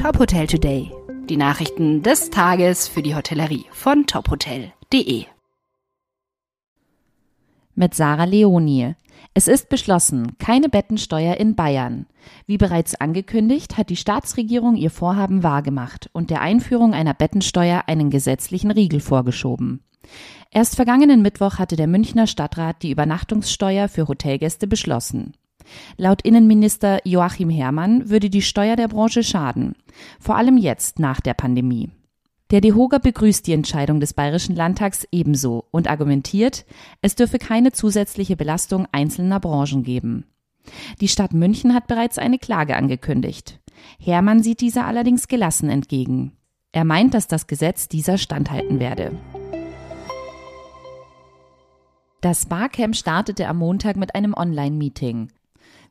Top Hotel Today. Die Nachrichten des Tages für die Hotellerie von tophotel.de. Mit Sarah Leoni. Es ist beschlossen, keine Bettensteuer in Bayern. Wie bereits angekündigt, hat die Staatsregierung ihr Vorhaben wahrgemacht und der Einführung einer Bettensteuer einen gesetzlichen Riegel vorgeschoben. Erst vergangenen Mittwoch hatte der Münchner Stadtrat die Übernachtungssteuer für Hotelgäste beschlossen. Laut Innenminister Joachim Herrmann würde die Steuer der Branche schaden, vor allem jetzt nach der Pandemie. Der DeHoga begrüßt die Entscheidung des Bayerischen Landtags ebenso und argumentiert, es dürfe keine zusätzliche Belastung einzelner Branchen geben. Die Stadt München hat bereits eine Klage angekündigt. Hermann sieht dieser allerdings gelassen entgegen. Er meint, dass das Gesetz dieser standhalten werde. Das Barcamp startete am Montag mit einem Online-Meeting.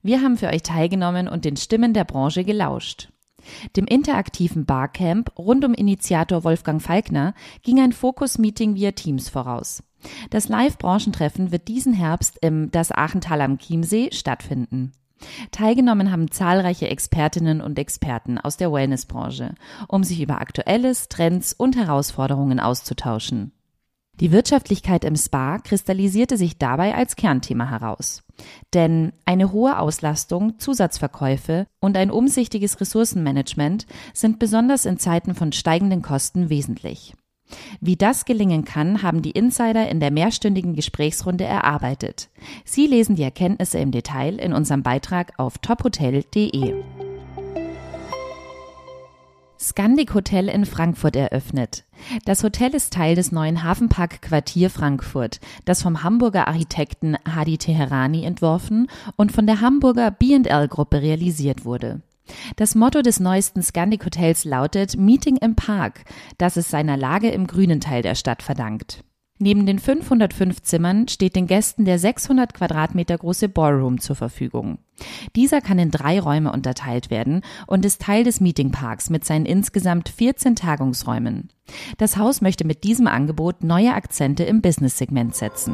Wir haben für euch teilgenommen und den Stimmen der Branche gelauscht. Dem interaktiven Barcamp rund um Initiator Wolfgang Falkner ging ein Fokus-Meeting via Teams voraus. Das Live-Branchentreffen wird diesen Herbst im Das Aachental am Chiemsee stattfinden. Teilgenommen haben zahlreiche Expertinnen und Experten aus der Wellnessbranche, um sich über Aktuelles, Trends und Herausforderungen auszutauschen. Die Wirtschaftlichkeit im Spa kristallisierte sich dabei als Kernthema heraus. Denn eine hohe Auslastung, Zusatzverkäufe und ein umsichtiges Ressourcenmanagement sind besonders in Zeiten von steigenden Kosten wesentlich. Wie das gelingen kann, haben die Insider in der mehrstündigen Gesprächsrunde erarbeitet. Sie lesen die Erkenntnisse im Detail in unserem Beitrag auf tophotel.de. Scandic Hotel in Frankfurt eröffnet. Das Hotel ist Teil des neuen Hafenpark Quartier Frankfurt, das vom Hamburger Architekten Hadi Teherani entworfen und von der Hamburger B&L Gruppe realisiert wurde. Das Motto des neuesten Scandic Hotels lautet Meeting im Park, das es seiner Lage im grünen Teil der Stadt verdankt. Neben den 505 Zimmern steht den Gästen der 600 Quadratmeter große Ballroom zur Verfügung. Dieser kann in drei Räume unterteilt werden und ist Teil des Meetingparks mit seinen insgesamt 14 Tagungsräumen. Das Haus möchte mit diesem Angebot neue Akzente im Business-Segment setzen.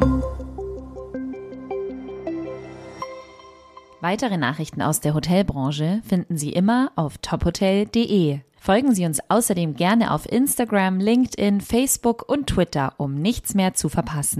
Weitere Nachrichten aus der Hotelbranche finden Sie immer auf tophotel.de. Folgen Sie uns außerdem gerne auf Instagram, LinkedIn, Facebook und Twitter, um nichts mehr zu verpassen.